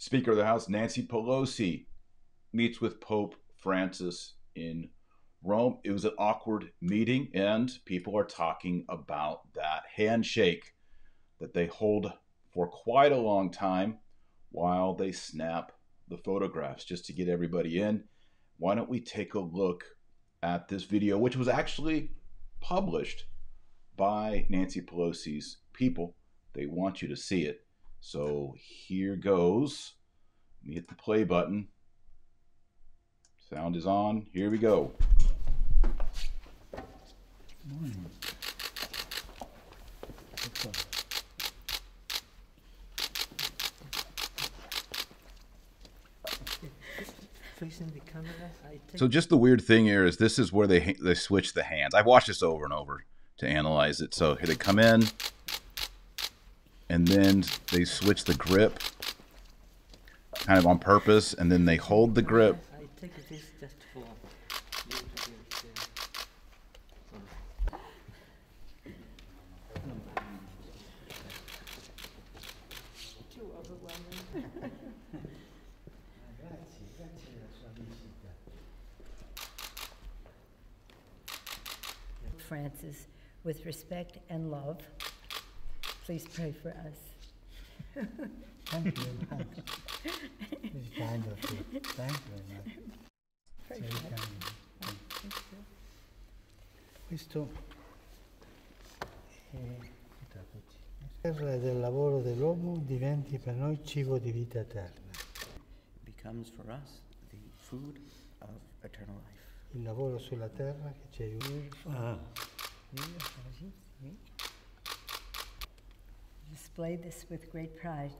Speaker of the House Nancy Pelosi meets with Pope Francis in Rome. It was an awkward meeting, and people are talking about that handshake that they hold for quite a long time while they snap the photographs just to get everybody in. Why don't we take a look at this video, which was actually published by Nancy Pelosi's people? They want you to see it. So here goes. Let me hit the play button. Sound is on. Here we go. Morning. What's up? Facing the camera, I take So just the weird thing here is this is where they they switch the hands. I've watched this over and over to analyze it. So here they come in, and then they switch the grip, kind of on purpose, and then they hold the grip. Francis, with respect and love, please pray for us. Thank you very much. It's kind of you. Thank you very much. Very kind. Thank you. Questo è La terra del lavoro dell'uomo diventi per noi cibo di vita eterna. becomes for us the food of eternal life. Il lavoro sulla terra che ci aiuta. Display this with great pride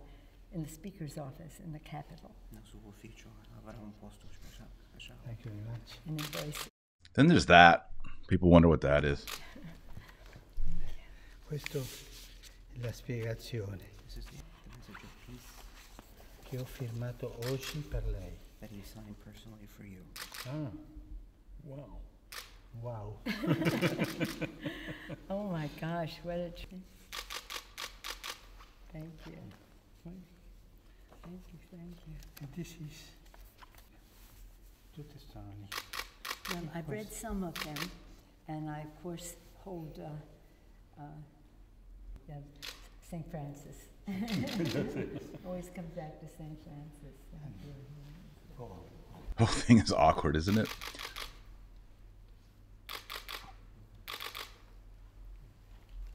in the Speaker's office in the Capitol Nel suo ufficio avrà un posto specia- speciale. Thank you very much. and embrace Then there's that. People wonder what that is. Questa è la spiegazione This is the, the message che ho firmato oggi per lei. that he signed personally for you. Ah, wow. Wow. Oh my gosh, what a treat. Thank you. Thank you, thank you. And this is tutte stanno lì. Um, I've read some of them, and I, of course, hold uh, uh, yeah, St. Francis. Always comes back to St. Francis. Thank. The whole thing is awkward, isn't it?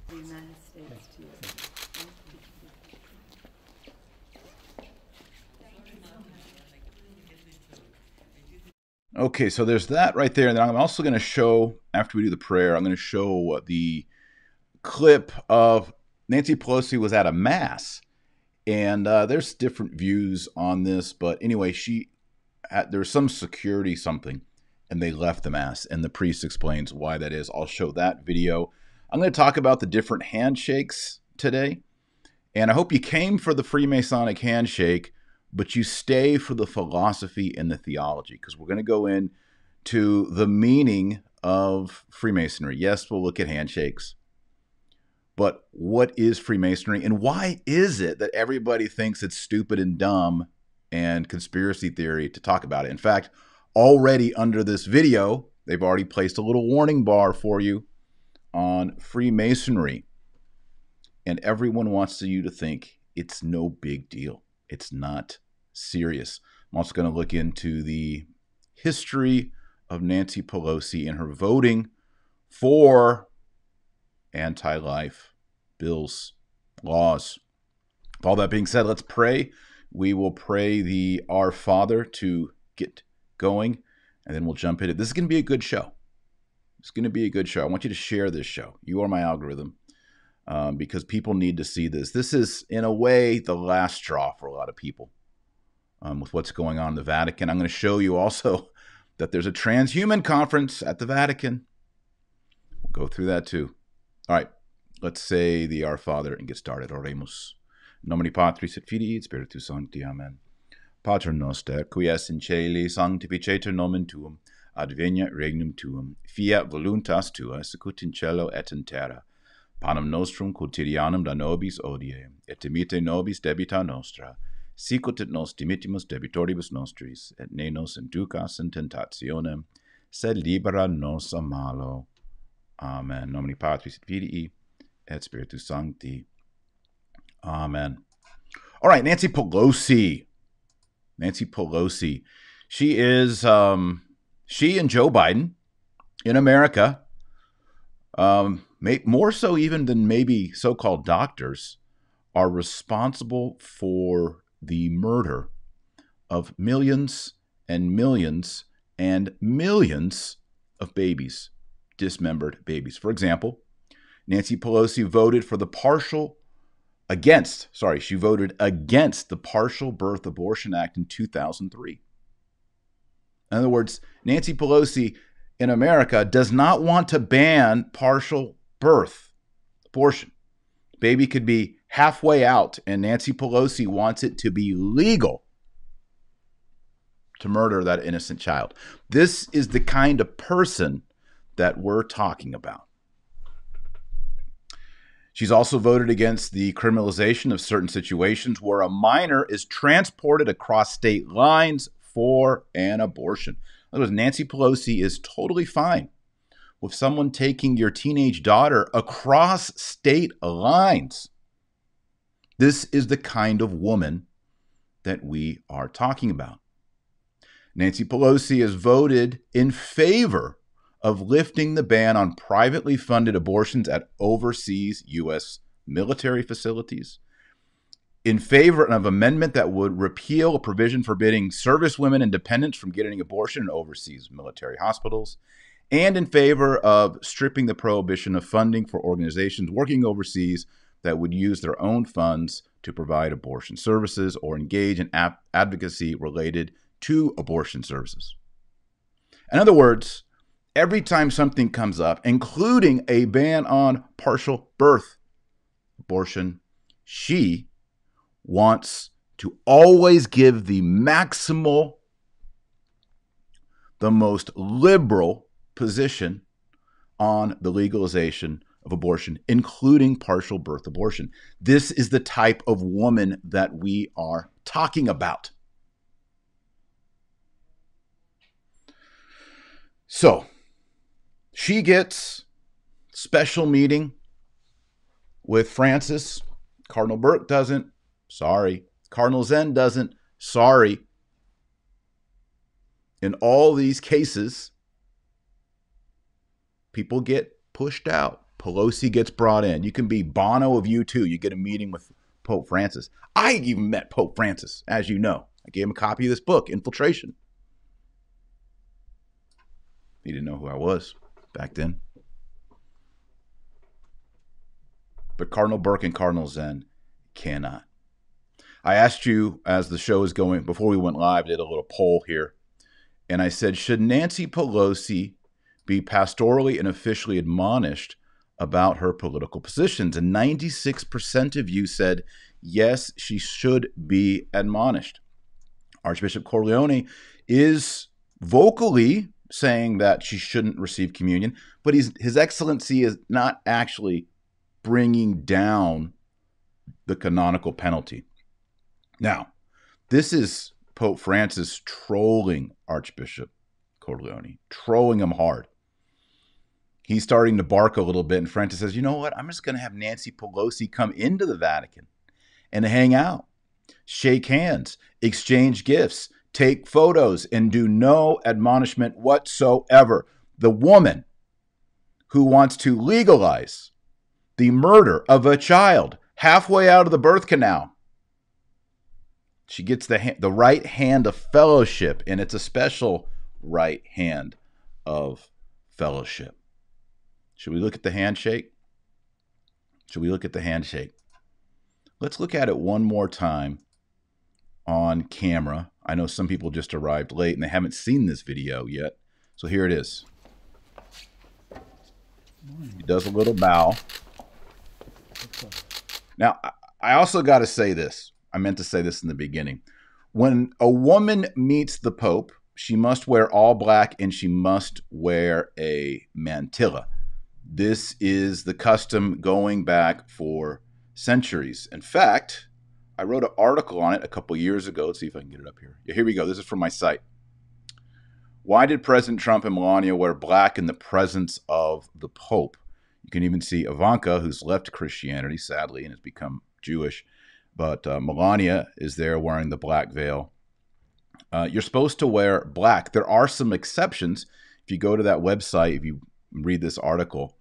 The United States to you. Okay, so there's that right there. And then I'm also going to show, after we do the prayer, I'm going to show the clip of Nancy Pelosi was at a mass. And uh, there's different views on this. But anyway, she had, there was some security something, and they left the mass. And the priest explains why that is. I'll show that video. I'm going to talk about the different handshakes today. And I hope you came for the Freemasonic handshake but you stay for the philosophy and the theology because we're going to go in to the meaning of Freemasonry. Yes, we'll look at handshakes, but what is Freemasonry and why is it that everybody thinks it's stupid and dumb and conspiracy theory to talk about it? In fact, already under this video, they've already placed a little warning bar for you on Freemasonry. And everyone wants you to think it's no big deal. It's not serious. I'm also going to look into the history of Nancy Pelosi and her voting for anti life bills, laws. With all that being said, let's pray. We will pray the Our Father to get going, and then we'll jump into it. This is going to be a good show. It's going to be a good show. I want you to share this show. You are my algorithm um, because people need to see this. This is, in a way, the last straw for a lot of people um, with what's going on in the Vatican. I'm going to show you also that there's a transhuman conference at the Vatican. We'll go through that too. All right, let's say the Our Father and get started. Oremus. Nomini Patris et Filii et Spiritus Sancti. Amen. Pater noster, qui es in celi, sanctificetur nomen tuum, adveniat regnum tuum, fiat voluntas tua, sicut in cielo et in terra. Panem nostrum quotidianum da nobis odie, et imite nobis debita nostra, sicut nos dimittimus debitoribus nostris, et ne nos inducas in tentationem, sed libera nos a malo. Amen. Nomini Patris et Filii et Spiritus Sancti. Amen. All right, Nancy Pelosi. Nancy Pelosi. She is um she and Joe Biden in America um may, more so even than maybe so-called doctors are responsible for the murder of millions and millions and millions of babies, dismembered babies. For example, Nancy Pelosi voted for the partial against, sorry, she voted against the Partial Birth Abortion Act in 2003. In other words, Nancy Pelosi in America does not want to ban partial birth abortion. Baby could be halfway out, and Nancy Pelosi wants it to be legal to murder that innocent child. This is the kind of person that we're talking about. She's also voted against the criminalization of certain situations where a minor is transported across state lines for an abortion. In other words, Nancy Pelosi is totally fine with someone taking your teenage daughter across state lines. This is the kind of woman that we are talking about. Nancy Pelosi has voted in favor of lifting the ban on privately funded abortions at overseas U.S. military facilities, in favor of an amendment that would repeal a provision forbidding service women and dependents from getting abortion in overseas military hospitals, and in favor of stripping the prohibition of funding for organizations working overseas that would use their own funds to provide abortion services or engage in ap- advocacy related to abortion services. In other words, every time something comes up, including a ban on partial birth abortion, she wants to always give the maximal, the most liberal position on the legalization of abortion, including partial birth abortion. This is the type of woman that we are talking about. So, she gets special meeting with Francis. Cardinal Burke doesn't. Sorry. Cardinal Zen doesn't. Sorry. In all these cases, people get pushed out. Pelosi gets brought in. You can be Bono of U2. You get a meeting with Pope Francis. I even met Pope Francis, as you know. I gave him a copy of this book, Infiltration. He didn't know who I was back then. But Cardinal Burke and Cardinal Zen cannot. I asked you as the show is going, before we went live, did a little poll here. And I said, should Nancy Pelosi be pastorally and officially admonished about her political positions? And 96% of you said, yes, she should be admonished. Archbishop Cordileone is vocally saying that she shouldn't receive communion, but his excellency is not actually bringing down the canonical penalty. Now, this is Pope Francis trolling Archbishop Cordileone, trolling him hard. He's starting to bark a little bit, and Francis says, You know what? I'm just going to have Nancy Pelosi come into the Vatican and hang out, shake hands, exchange gifts, take photos, and do no admonishment whatsoever. The woman who wants to legalize the murder of a child halfway out of the birth canal. She gets the ha- the right hand of fellowship, and it's a special right hand of fellowship. Should we look at the handshake? Should we look at the handshake? Let's look at it one more time on camera. I know some people just arrived late and they haven't seen this video yet. So here it is. He does a little bow. Now, I also got to say this. I meant to say this in the beginning. When a woman meets the Pope, she must wear all black and she must wear a mantilla. This is the custom going back for centuries. In fact, I wrote an article on it a couple years ago. Let's see if I can get it up here. Yeah, here we go. This is from my site. Why did President Trump and Melania wear black in the presence of the Pope? You can even see Ivanka, who's left Christianity, sadly, and has become Jewish. But uh, Melania is there wearing the black veil. Uh, you're supposed to wear black. There are some exceptions. If you go to that website, if you read this article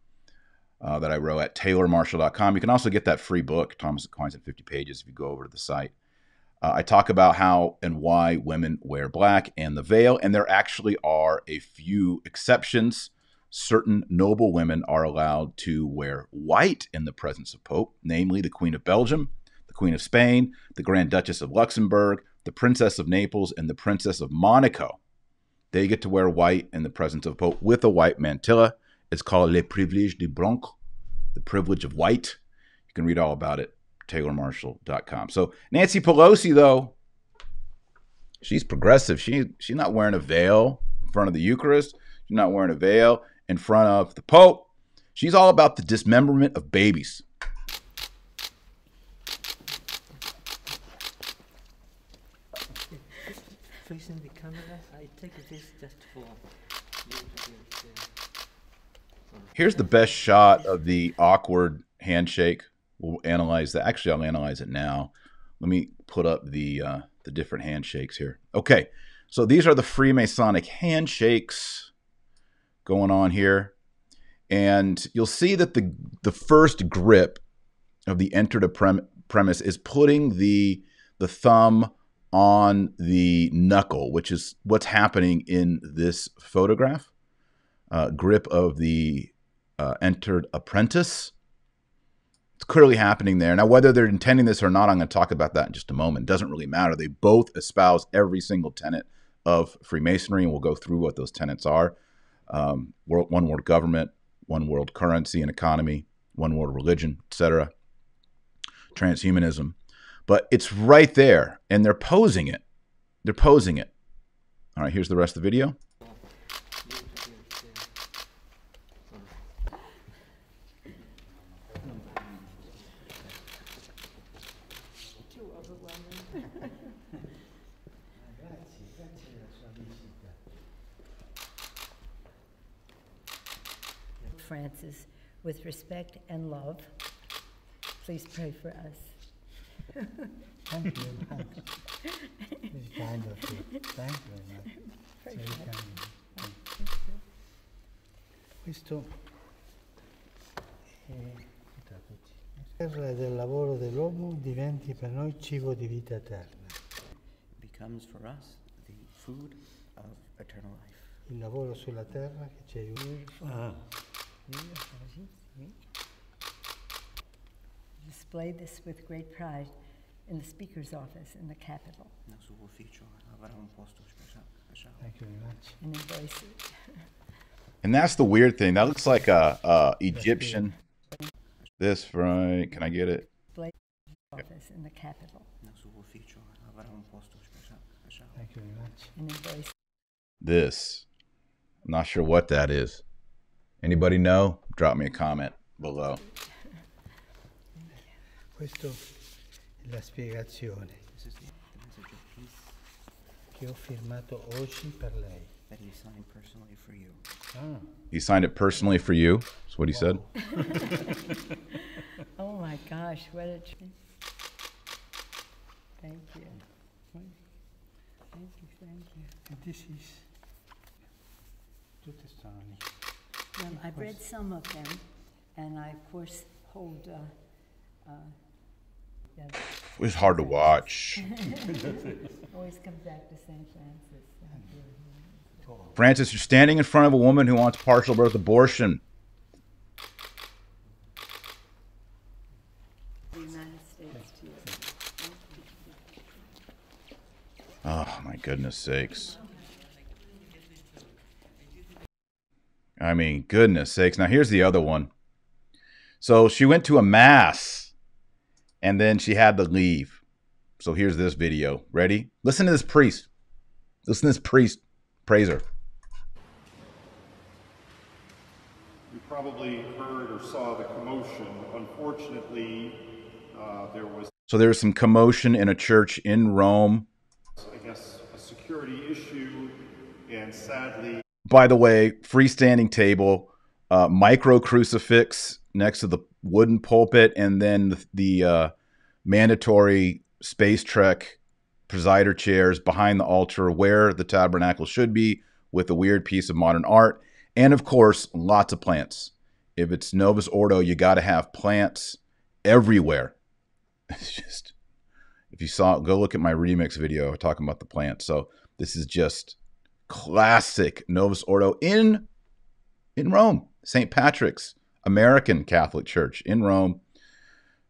uh, that I wrote at taylormarshall.com, you can also get that free book, Thomas Aquinas in 50 pages, if you go over to the site. Uh, I talk about how and why women wear black and the veil, and there actually are a few exceptions. Certain noble women are allowed to wear white in the presence of Pope, namely the Queen of Belgium, the Queen of Spain, the Grand Duchess of Luxembourg, the Princess of Naples, and the Princess of Monaco. They get to wear white in the presence of Pope with a white mantilla. It's called Le Privilège de Blanc, the privilege of white. You can read all about it taylormarshall.com. So Nancy Pelosi, though, she's progressive. She she's not wearing a veil in front of the Eucharist. She's not wearing a veil in front of the Pope. She's all about the dismemberment of babies. Facing the camera, I take this just for you to be uh, Here's the best shot of the awkward handshake. We'll analyze that. Actually, I'll analyze it now. Let me put up the uh, the different handshakes here. Okay, so these are the Freemasonic handshakes going on here, and you'll see that the the first grip of the enter to prem- premise is putting the the thumb on the knuckle, which is what's happening in this photograph. Uh, grip of the uh, entered apprentice. It's clearly happening there. Now, whether they're intending this or not, I'm going to talk about that in just a moment. It doesn't really matter. They both espouse every single tenet of Freemasonry, and we'll go through what those tenets are um, world, one world government, one world currency and economy, one world religion, etc., transhumanism. But it's right there, and they're posing it. They're posing it. All right, here's the rest of the video. With respect and love, please pray for us. Thank you. It's kind of you. Thank you very much. Very kind of you. Questo è la terra del lavoro dell'uomo diventi per noi cibo di vita eterna. becomes for us the food of eternal life. Il lavoro sulla terra che ci aiuta. Display this with great pride in the Speaker's office in the Capitol Nel suo ufficio avrà un posto speciale. Thank you very much. and embrace it. And that's the weird thing. That looks like a, a Egyptian. This right? Can I get it? Office in the Capitol Nel suo ufficio avrà un posto speciale. Thank you very much. and embrace This. I'm not sure what that is. Anybody know? Drop me a comment below. Questa è la spiegazione This is the, the message of peace che ho firmato oggi per lei. that he signed personally for you. Ah, He signed it personally for you. That's what he said. Oh my gosh, what a treat. Thank you. Thank you, thank you. and this is tutte sono lì. Well, I've read some of them, and I, of course, hold, uh, uh, yeah, It's hard to watch. always comes back to St. Francis. Francis, you're standing in front of a woman who wants partial birth abortion. The United States to you. Oh, my goodness sakes. I mean, goodness sakes. Now, here's the other one. So she went to a mass and then she had to leave. So here's this video. Ready? Listen to this priest. Listen to this priest. Praise her. You probably heard or saw the commotion. Unfortunately, uh, there was So So there was some commotion in a church in Rome. I guess, a security issue, and sadly, By the way, freestanding table, uh, micro crucifix next to the wooden pulpit, and then the, the uh, mandatory space trek presider chairs behind the altar where the tabernacle should be with a weird piece of modern art. And of course, lots of plants. If it's Novus Ordo, you got to have plants everywhere. It's just, if you saw, go look at my remix video talking about the plants. So this is just classic Novus Ordo in in Rome, St. Patrick's American Catholic Church in Rome.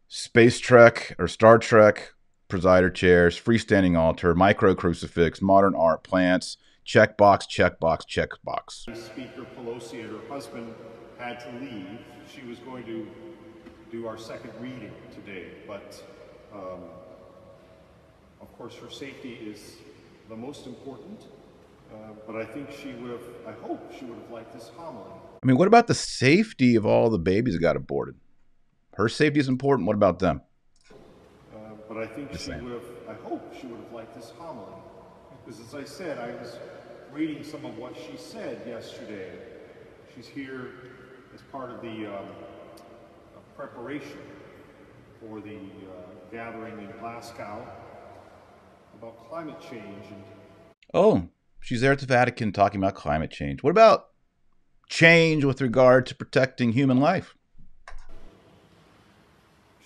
Space Trek or Star Trek presider chairs, freestanding altar, micro crucifix, modern art, plants, checkbox, checkbox, checkbox. Speaker Pelosi and her husband had to leave. She was going to do our second reading today, but um, of course her safety is the most important. Uh, but I think she would have, I hope she would have liked this homily. I mean, what about the safety of all the babies that got aborted? Her safety is important. What about them? Uh, but I think she saying. would have, I hope she would have liked this homily. Because as I said, I was reading some of what she said yesterday. She's here as part of the um, uh, preparation for the uh, gathering in Glasgow about climate change. And Oh, she's there at the Vatican talking about climate change. What about change with regard to protecting human life?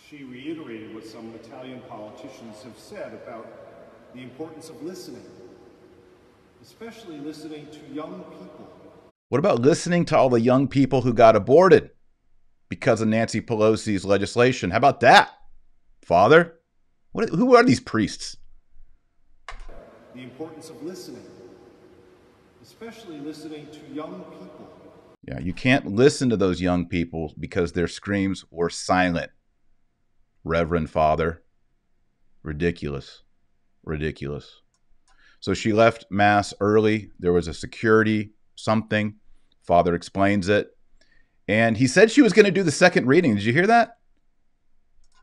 she reiterated what some Italian politicians have said about the importance of listening, especially listening to young people. What about listening to all the young people who got aborted because of Nancy Pelosi's legislation? How about that, Father? What, who are these priests? The importance of listening, especially listening to young people. Yeah, you can't listen to those young people because their screams were silent. Reverend Father. Ridiculous. Ridiculous. So she left Mass early. There was a security something. Father explains it. And he said she was going to do the second reading. Did you hear that?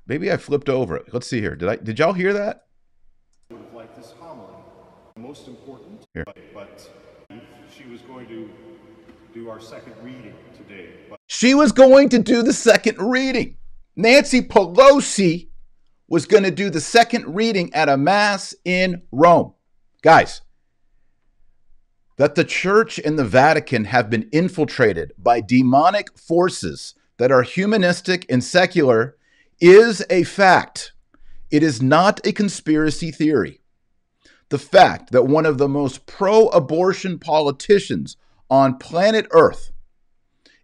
Maybe I flipped over it. Let's see here. Did I did y'all hear that? Would have liked this homily. Most important, Here. but, but was going to do our second reading today. But She was going to do the second reading. Nancy Pelosi was going to do the second reading at a mass in Rome. Guys, that the church and the Vatican have been infiltrated by demonic forces that are humanistic and secular is a fact. It is not a conspiracy theory. The fact that one of the most pro abortion politicians on planet Earth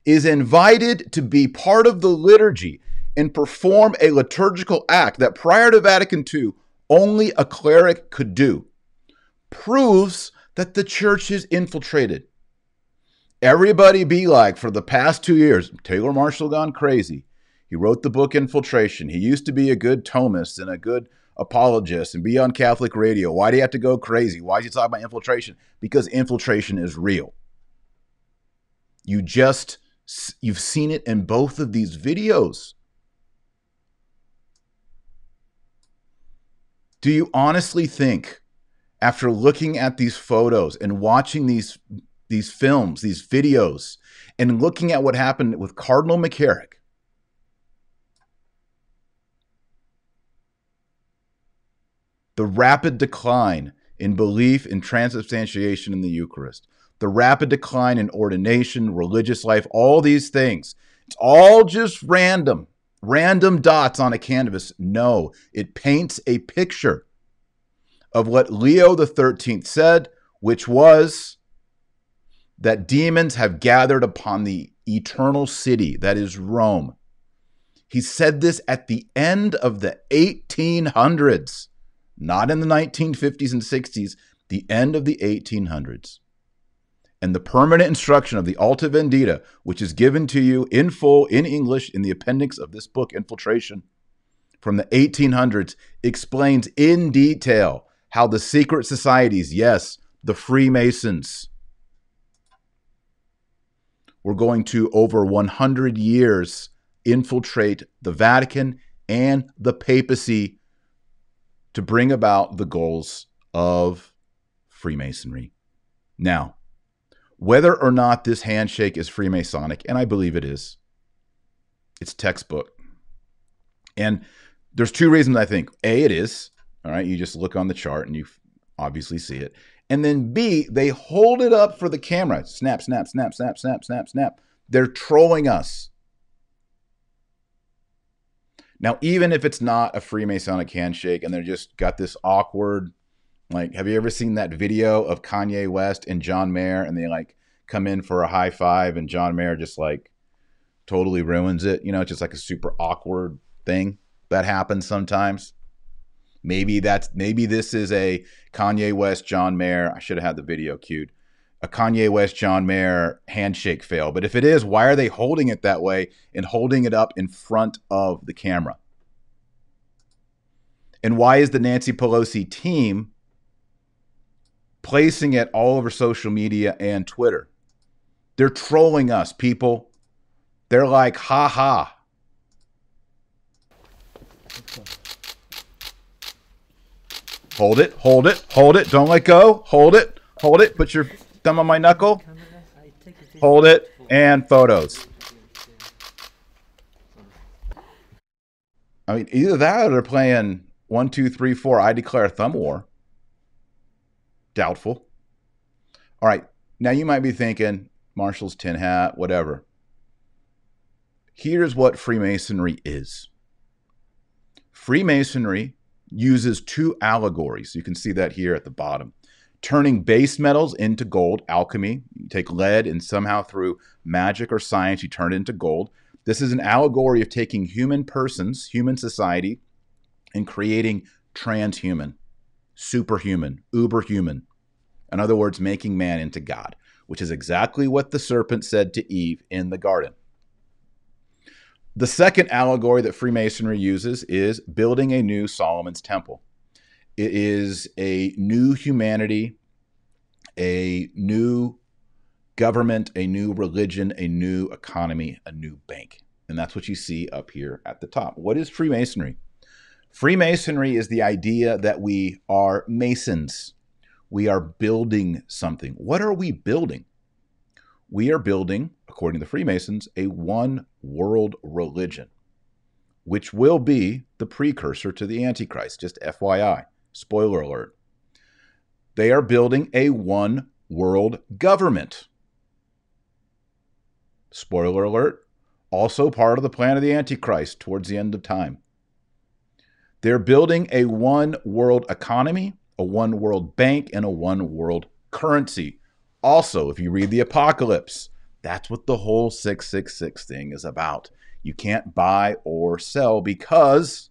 is invited to be part of the liturgy and perform a liturgical act that prior to Vatican II only a cleric could do proves that the church is infiltrated. Everybody be like for the past two years, Taylor Marshall gone crazy. He wrote the book Infiltration. He used to be a good Thomist and a good apologist and be on Catholic radio. Why do you have to go crazy? Why is he talking about infiltration? Because infiltration is real. You just you've seen it in both of these videos. Do you honestly think after looking at these photos and watching these these films, these videos and looking at what happened with Cardinal McCarrick the rapid decline in belief in transubstantiation in the Eucharist, the rapid decline in ordination, religious life, all these things. It's all just random, random dots on a canvas. No, it paints a picture of what Leo the 13th said, which was that demons have gathered upon the eternal city, that is Rome. He said this at the end of the 1800s not in the 1950s and 60s, the end of the 1800s. And the permanent instruction of the Alta Vendita, which is given to you in full in English in the appendix of this book, Infiltration, from the 1800s, explains in detail how the secret societies, yes, the Freemasons, were going to, over 100 years, infiltrate the Vatican and the papacy to bring about the goals of Freemasonry. Now, whether or not this handshake is Freemasonic, and I believe it is, it's textbook. And there's two reasons I think. A, it is. All right. You just look on the chart and you obviously see it. And then B, they hold it up for the camera. Snap, snap, snap, snap, snap, snap, snap. They're trolling us. Now, even if it's not a Freemasonic handshake and they're just got this awkward, like, have you ever seen that video of Kanye West and John Mayer and they like come in for a high five and John Mayer just like totally ruins it? You know, it's just like a super awkward thing that happens sometimes. Maybe that's maybe this is a Kanye West John Mayer. I should have had the video queued. A Kanye West John Mayer handshake fail. But if it is, why are they holding it that way and holding it up in front of the camera? And why is the Nancy Pelosi team placing it all over social media and Twitter? They're trolling us, people. They're like, ha ha. Hold it, hold it, hold it. Don't let go. Hold it, hold it. Put your thumb on my knuckle. Hold it. And photos. I mean, either that or they're playing one, two, three, four. I declare thumb war. Doubtful. All right. Now you might be thinking Marshall's tin hat, whatever. Here's what Freemasonry is Freemasonry uses two allegories. You can see that here at the bottom. Turning base metals into gold, alchemy. You take lead and somehow through magic or science, you turn it into gold. This is an allegory of taking human persons, human society, and creating transhuman, superhuman, uberhuman. In other words, making man into God, which is exactly what the serpent said to Eve in the garden. The second allegory that Freemasonry uses is building a new Solomon's Temple. It is a new humanity, a new government, a new religion, a new economy, a new bank. And that's what you see up here at the top. What is Freemasonry? Freemasonry is the idea that we are masons. We are building something. What are we building? We are building, according to the Freemasons, a one world religion, which will be the precursor to the Antichrist. Just FYI, spoiler alert. They are building a one world government. Spoiler alert, also part of the plan of the Antichrist towards the end of time. They're building a one world economy, a one world bank, and a one world currency. Also, if you read the Apocalypse, that's what the whole 666 thing is about. You can't buy or sell because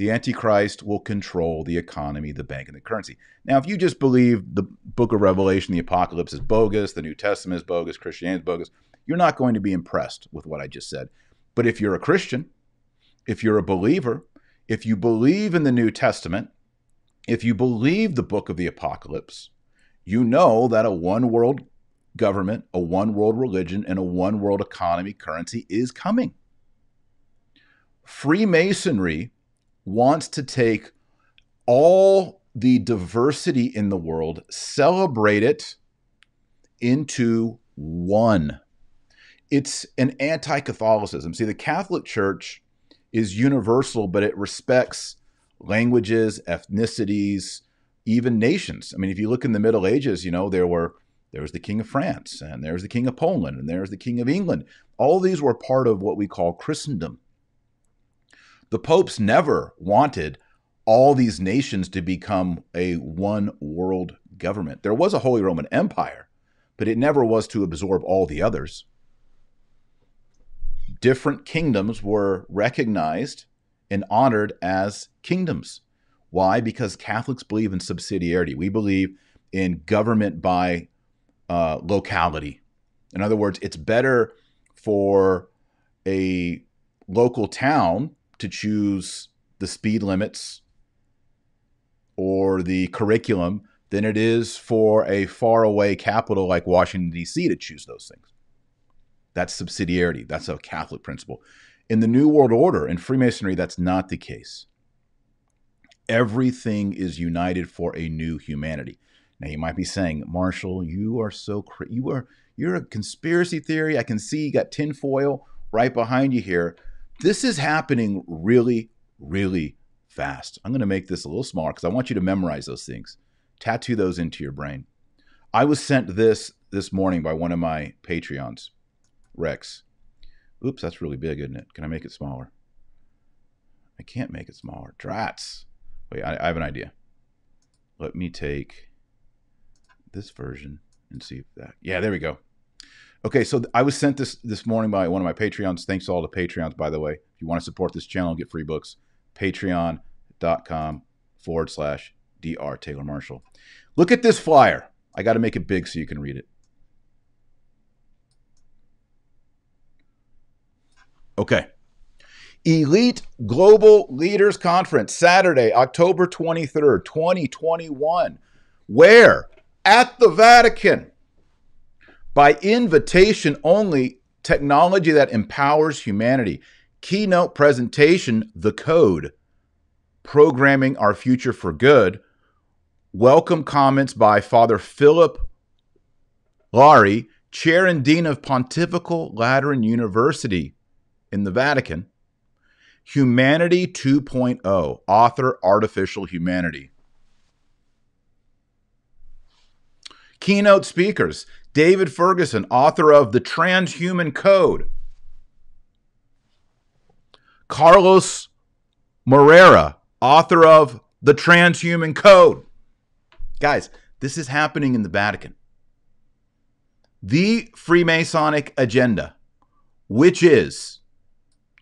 the Antichrist will control the economy, the bank, and the currency. Now, if you just believe the book of Revelation, the Apocalypse is bogus, the New Testament is bogus, Christianity is bogus, you're not going to be impressed with what I just said. But if you're a Christian, if you're a believer, if you believe in the New Testament, if you believe the book of the Apocalypse, you know that a one world government, a one world religion, and a one world economy currency is coming. Freemasonry wants to take all the diversity in the world, celebrate it into one. It's an anti Catholicism. See, the Catholic Church is universal, but it respects languages, ethnicities, even nations. I mean, if you look in the Middle Ages, you know, there were there was the King of France, and there was the King of Poland, and there was the King of England. All these were part of what we call Christendom. The popes never wanted all these nations to become a one world government. There was a Holy Roman Empire, but it never was to absorb all the others. Different kingdoms were recognized and honored as kingdoms. Why? Because Catholics believe in subsidiarity. We believe in government by uh, locality. In other words, it's better for a local town to choose the speed limits or the curriculum than it is for a faraway capital like Washington, D.C. to choose those things. That's subsidiarity. That's a Catholic principle. In the New World Order, in Freemasonry, that's not the case. Everything is united for a new humanity. Now you might be saying, Marshall, you are so cra- you are you're a conspiracy theory. I can see you got tinfoil right behind you here. This is happening really, really fast. I'm going to make this a little smaller because I want you to memorize those things, tattoo those into your brain. I was sent this this morning by one of my Patreons, Rex. Oops, that's really big, isn't it? Can I make it smaller? I can't make it smaller. Drats. Wait, I, I have an idea. Let me take this version and see if that. Yeah, there we go. Okay, so I was sent this this morning by one of my Patreons. Thanks all the Patreons, by the way. If you want to support this channel and get free books, patreon.com forward slash Dr. Taylor Marshall. Look at this flyer. I got to make it big so you can read it. Okay. Elite Global Leaders Conference, Saturday, October 23rd, 2021. Where? At the Vatican. By invitation only, technology that empowers humanity. Keynote presentation, The Code, Programming Our Future for Good. Welcome comments by Father Philip Larrey, Chair and Dean of Pontifical Lateran University in the Vatican. Humanity 2.0, author Artificial Humanity. Keynote speakers David Fergusson, author of The Transhuman Code. Carlos Moreira, author of The Transhuman Code. Guys, this is happening in the Vatican. The Freemasonic agenda, which is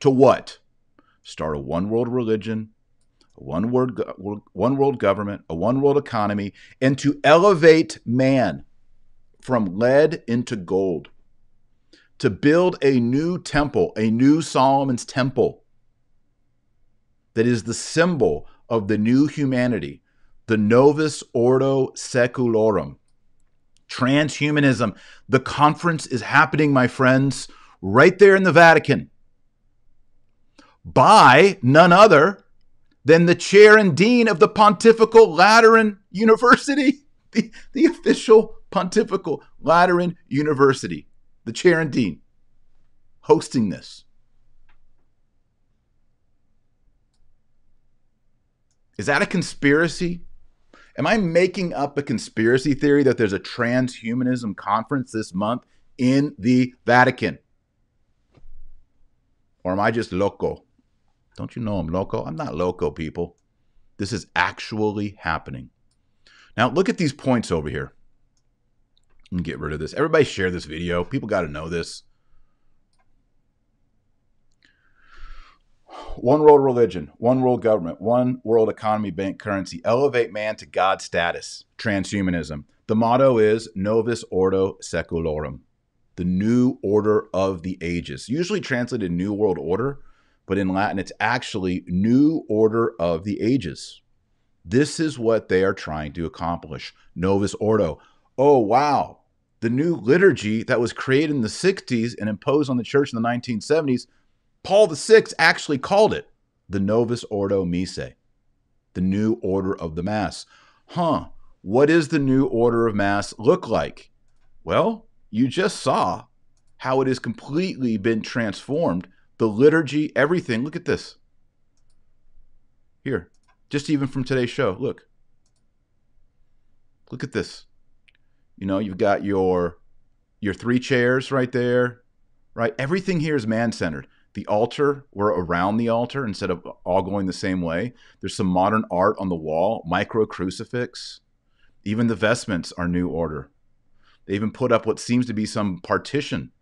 to what? Start a one world religion, one world, one world government, a one world economy, and to elevate man from lead into gold. To build a new temple, a new Solomon's temple that is the symbol of the new humanity, the Novus Ordo Seclorum. Transhumanism. The conference is happening, my friends, right there in the Vatican by none other than the chair and dean of the Pontifical Lateran University, the, the official Pontifical Lateran University, the chair and dean, hosting this. Is that a conspiracy? Am I making up a conspiracy theory that there's a transhumanism conference this month in the Vatican? Or am I just loco? Don't you know I'm loco? I'm not loco, people. This is actually happening. Now, look at these points over here. Me get rid of this. Everybody share this video. People got to know this. One world religion, one world government, one world economy, bank currency, elevate man to God status, transhumanism. The motto is Novus Ordo Seculorum, the new order of the ages. Usually translated New World Order, but in Latin it's actually New Order of the Ages. This is what they are trying to accomplish. Novus Ordo. Oh, wow. The new liturgy that was created in the 60s and imposed on the church in the 1970s Paul VI actually called it the Novus Ordo Missae, the new order of the Mass. Huh, what does the new order of Mass look like? Well, you just saw how it has completely been transformed. The liturgy, everything. Look at this. Here, just even from today's show. Look. Look at this. You know, you've got your your three chairs right there, right? Everything here is man-centered the altar we're around the altar instead of all going the same way there's some modern art on the wall micro crucifix even the vestments are new order they even put up what seems to be some partition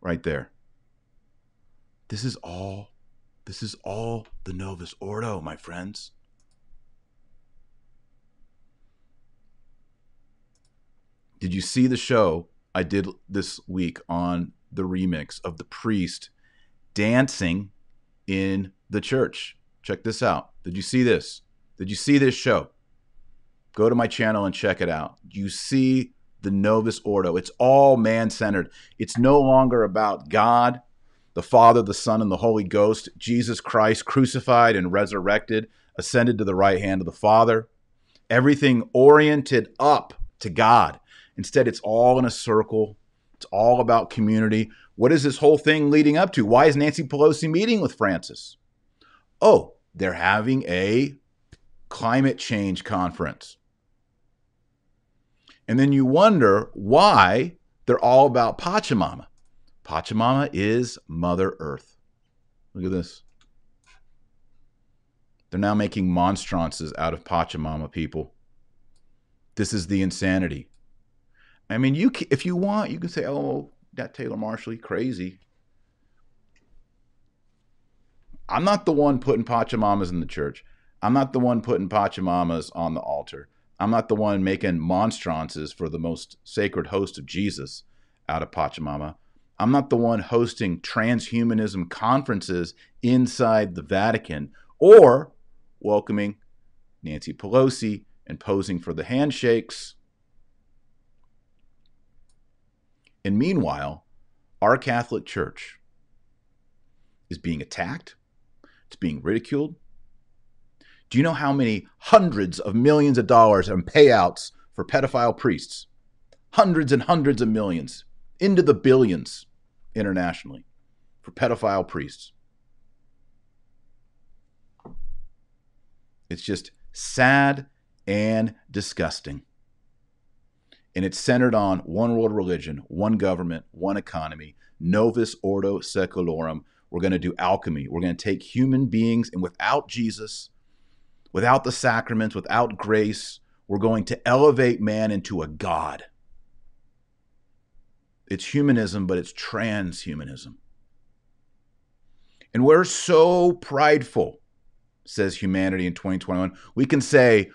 right there this is all this is all the novus ordo my friends did you see the show i did this week on the remix of the priest dancing in the church. Check this out. Did you see this? Did you see this show? Go to my channel and check it out. You see the Novus Ordo. It's all man centered. It's no longer about God, the Father, the Son, and the Holy Ghost, Jesus Christ crucified and resurrected, ascended to the right hand of the Father. Everything oriented up to God. Instead, it's all in a circle. It's all about community. What is this whole thing leading up to? Why is Nancy Pelosi meeting with Francis? Oh, they're having a climate change conference. And then you wonder why they're all about Pachamama. Pachamama is Mother Earth. Look at this. They're now making monstrances out of Pachamama people. This is the insanity. I mean, you if you want, you can say, "Oh, that Taylor Marshall, crazy." I'm not the one putting Pachamamas in the church. I'm not the one putting Pachamamas on the altar. I'm not the one making monstrances for the most sacred host of Jesus out of Pachamama. I'm not the one hosting transhumanism conferences inside the Vatican or welcoming Nancy Pelosi and posing for the handshakes. And meanwhile, our Catholic Church is being attacked, it's being ridiculed. Do you know how many hundreds of millions of dollars in payouts for pedophile priests? Hundreds and hundreds of millions, into the billions internationally for pedophile priests. It's just sad and disgusting. And it's centered on one world religion, one government, one economy, novus ordo seclorum. We're going to do alchemy. We're going to take human beings, and without Jesus, without the sacraments, without grace, we're going to elevate man into a God. It's humanism, but it's transhumanism. And we're so prideful, says humanity in 2021. We can say,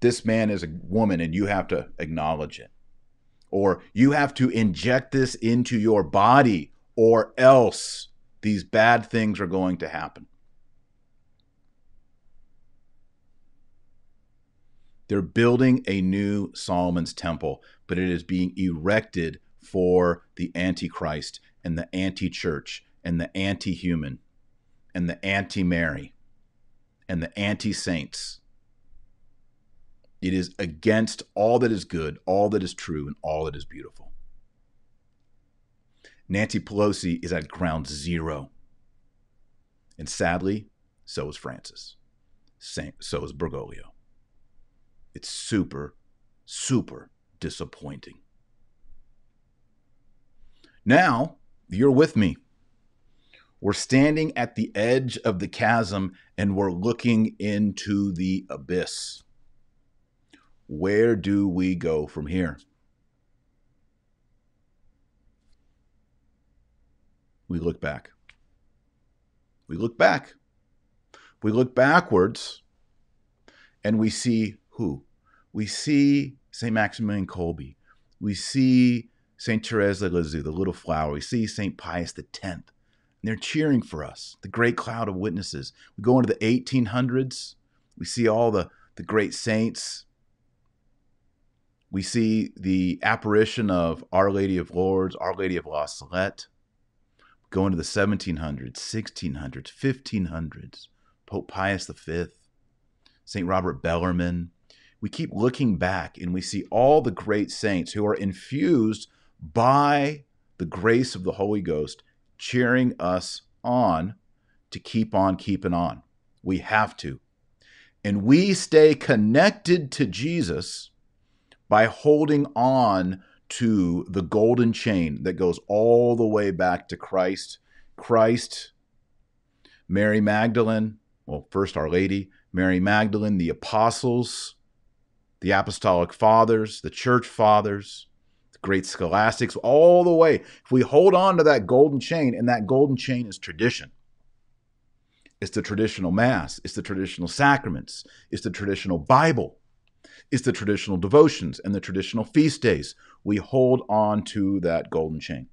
this man is a woman and you have to acknowledge it. Or you have to inject this into your body, or else these bad things are going to happen. They're building a new Solomon's temple, but it is being erected for the Antichrist and the anti church and the anti human and the anti Mary and the anti saints. It is against all that is good, all that is true, and all that is beautiful. Nancy Pelosi is at ground zero. And sadly, so is Francis. So is Bergoglio. It's super, super disappointing. Now, you're with me. We're standing at the edge of the chasm and we're looking into the abyss where do we go from here? We look back. We look back. We look backwards and we see who? We see St. Maximilian Kolbe. We see St. Therese of Lisieux, the little flower. We see St. Pius X. And they're cheering for us, the great cloud of witnesses. We go into the 1800s. We see all the, the great saints we see the apparition of Our Lady of Lourdes, Our Lady of La Salette, We go into the 1700s, 1600s, 1500s, Pope Pius V, St. Robert Bellarmine. We keep looking back and we see all the great saints who are infused by the grace of the Holy Ghost, cheering us on to keep on keeping on. We have to. And we stay connected to Jesus by holding on to the golden chain that goes all the way back to Christ. Christ, Mary Magdalene, well, first Our Lady, Mary Magdalene, the apostles, the apostolic fathers, the church fathers, the great scholastics, all the way. If we hold on to that golden chain, and that golden chain is tradition, it's the traditional Mass, it's the traditional sacraments, it's the traditional Bible it's the traditional devotions and the traditional feast days. We hold on to that golden chain.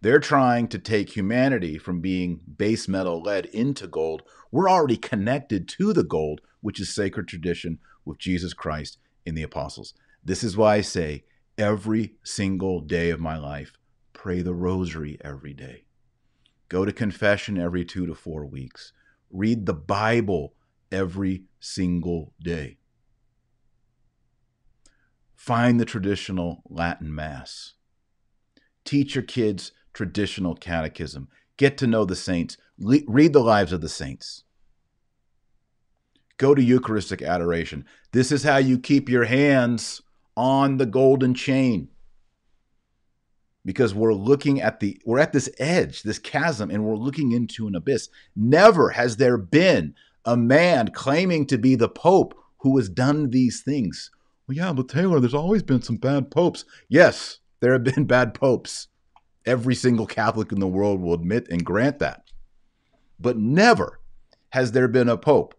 They're trying to take humanity from being base metal lead into gold. We're already connected to the gold, which is sacred tradition with Jesus Christ in the apostles. This is why I say every single day of my life, pray the rosary every day. Go to confession every two to four weeks. Read the Bible every single day. Find the traditional Latin Mass. Teach your kids traditional catechism. Get to know the saints. Le- read the lives of the saints. Go to Eucharistic adoration. This is how you keep your hands on the golden chain. Because we're looking at the we're at this edge, this chasm and we're looking into an abyss. Never has there been a man claiming to be the pope who has done these things. Well, yeah, but Taylor, there's always been some bad popes. Yes, there have been bad popes. Every single Catholic in the world will admit and grant that. But never has there been a pope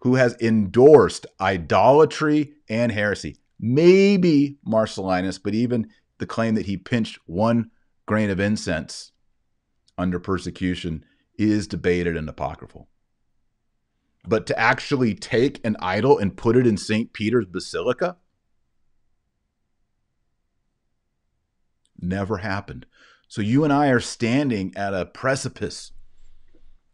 who has endorsed idolatry and heresy. Maybe Marcellinus, but even the claim that he pinched one grain of incense under persecution is debated and apocryphal. But to actually take an idol and put it in St. Peter's Basilica never happened. So you and I are standing at a precipice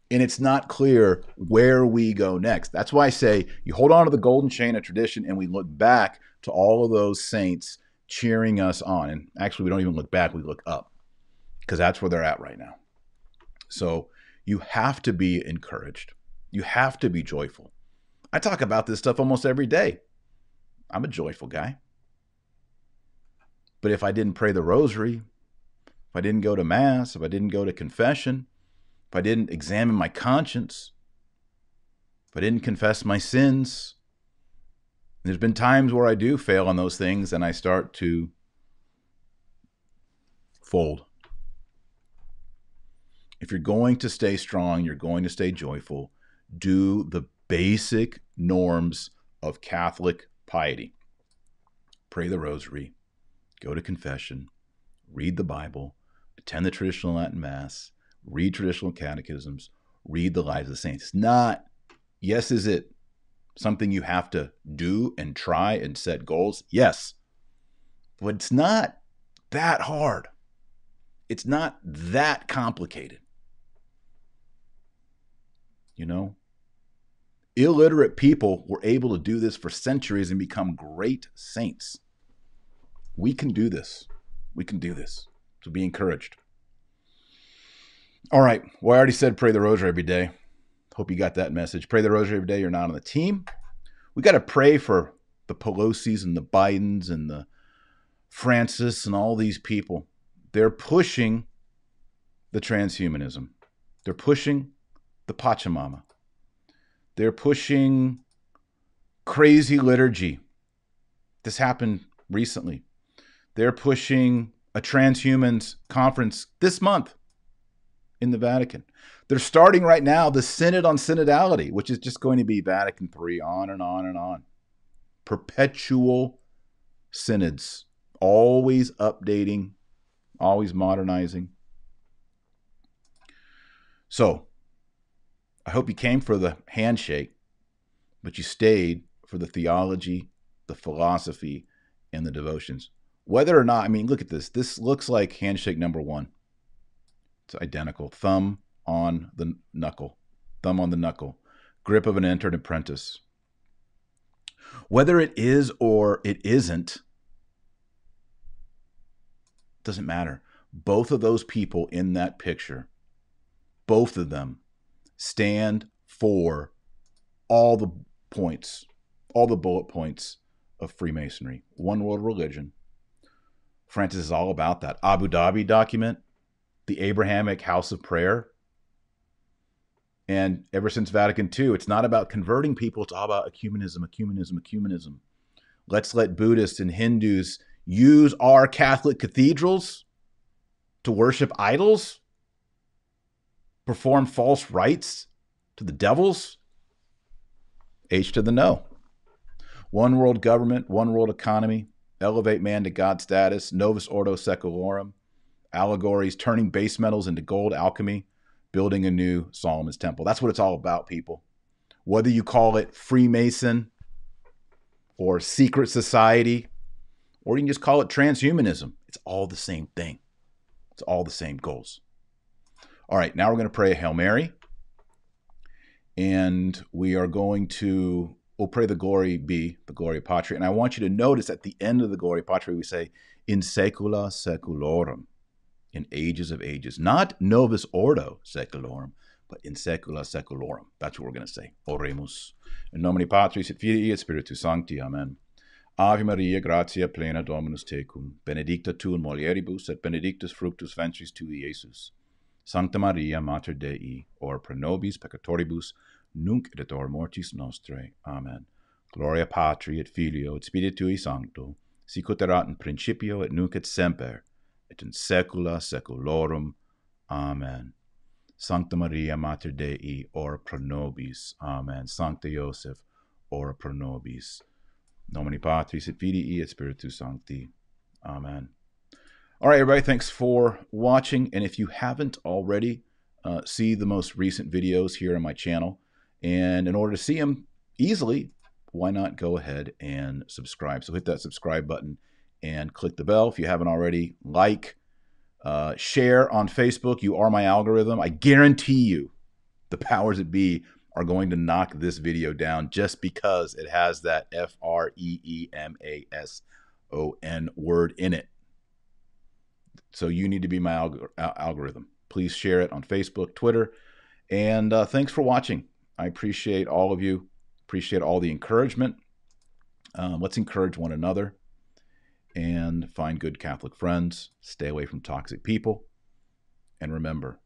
and it's not clear where we go next. That's why I say you hold on to the golden chain of tradition and we look back to all of those saints cheering us on. And actually, we don't even look back, we look up because that's where they're at right now. So you have to be encouraged, you have to be joyful. I talk about this stuff almost every day. I'm a joyful guy. But if I didn't pray the rosary, if I didn't go to Mass, if I didn't go to confession, if I didn't examine my conscience, if I didn't confess my sins, there's been times where I do fail on those things and I start to fold. If you're going to stay strong, you're going to stay joyful, do the basic norms of Catholic piety. Pray the rosary, go to confession, read the Bible, attend the traditional Latin Mass, read traditional catechisms, read the lives of the saints. It's not, yes, is it something you have to do and try and set goals? Yes. But it's not that hard. It's not that complicated. You know? Illiterate people were able to do this for centuries and become great saints. We can do this. We can do this. So be encouraged. All right. Well, I already said pray the rosary every day. Hope you got that message. Pray the rosary every day. You're not on the team. We got to pray for the Pelosi's and the Bidens and the Francis and all these people. They're pushing the transhumanism. They're pushing the Pachamama. They're pushing crazy liturgy. This happened recently. They're pushing a transhumans conference this month in the Vatican. They're starting right now the Synod on Synodality, which is just going to be Vatican III, on and on and on. Perpetual synods, always updating, always modernizing. So, I hope you came for the handshake, but you stayed for the theology, the philosophy, and the devotions. Whether or not, I mean, look at this. This looks like handshake number one. It's identical. Thumb on the knuckle. Thumb on the knuckle. Grip of an entered apprentice. Whether it is or it isn't, doesn't matter. Both of those people in that picture, both of them stand for all the points, all the bullet points of Freemasonry. One world religion. Francis is all about that. Abu Dhabi document the Abrahamic house of prayer. And ever since Vatican II, it's not about converting people, it's all about ecumenism, ecumenism, ecumenism. Let's let Buddhists and Hindus use our Catholic cathedrals to worship idols, perform false rites to the devils. H to the no. One world government, one world economy, elevate man to God status, novus ordo secularum, allegories, turning base metals into gold alchemy, building a new Solomon's temple. That's what it's all about, people. Whether you call it Freemason or secret society, or you can just call it transhumanism, it's all the same thing. It's all the same goals. All right, now we're going to pray a Hail Mary. And we are going to, we'll pray the Glory be, the Gloria Patri. And I want you to notice at the end of the Gloria Patri, we say, in secula seculorum, in ages of ages. Not novus ordo seculorum, but in secula seculorum. That's what we're going to say. Oremus. In nomine Patris et Filii et Spiritus Sancti. Amen. Ave Maria, gratia plena Dominus tecum, benedicta tu in mulieribus et benedictus fructus ventris tui, Iesus. Sancta Maria, Mater Dei, ora pro nobis peccatoribus, nunc et hora mortis nostrae. Amen. Gloria Patri et Filio et Spiritui Sancto, sicut erat in principio et nunc et semper, et in saecula saeculorum. Amen. Sancta Maria, Mater Dei, ora pro nobis. Amen. Sancta Joseph, ora pro nobis. Nomine Patris et Filii et Spiritus Sancti. Amen. All right, everybody, thanks for watching. And if you haven't already, uh, see the most recent videos here on my channel. And in order to see them easily, why not go ahead and subscribe? So hit that subscribe button and click the bell if you haven't already. Like, uh, share on Facebook. You are my algorithm. I guarantee you the powers that be are going to knock this video down just because it has that F R E E M A S O N word in it. So you need to be my alg- algorithm. Please share it on Facebook, Twitter, and uh, thanks for watching. I appreciate all of you. Appreciate all the encouragement. Um, let's encourage one another and find good Catholic friends. Stay away from toxic people. And remember,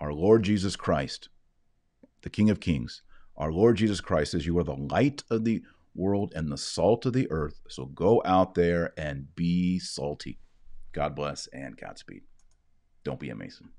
our Lord Jesus Christ the King of Kings. Our Lord Jesus Christ says, You are the light of the world and the salt of the earth. So go out there and be salty. God bless and Godspeed. Don't be a Mason.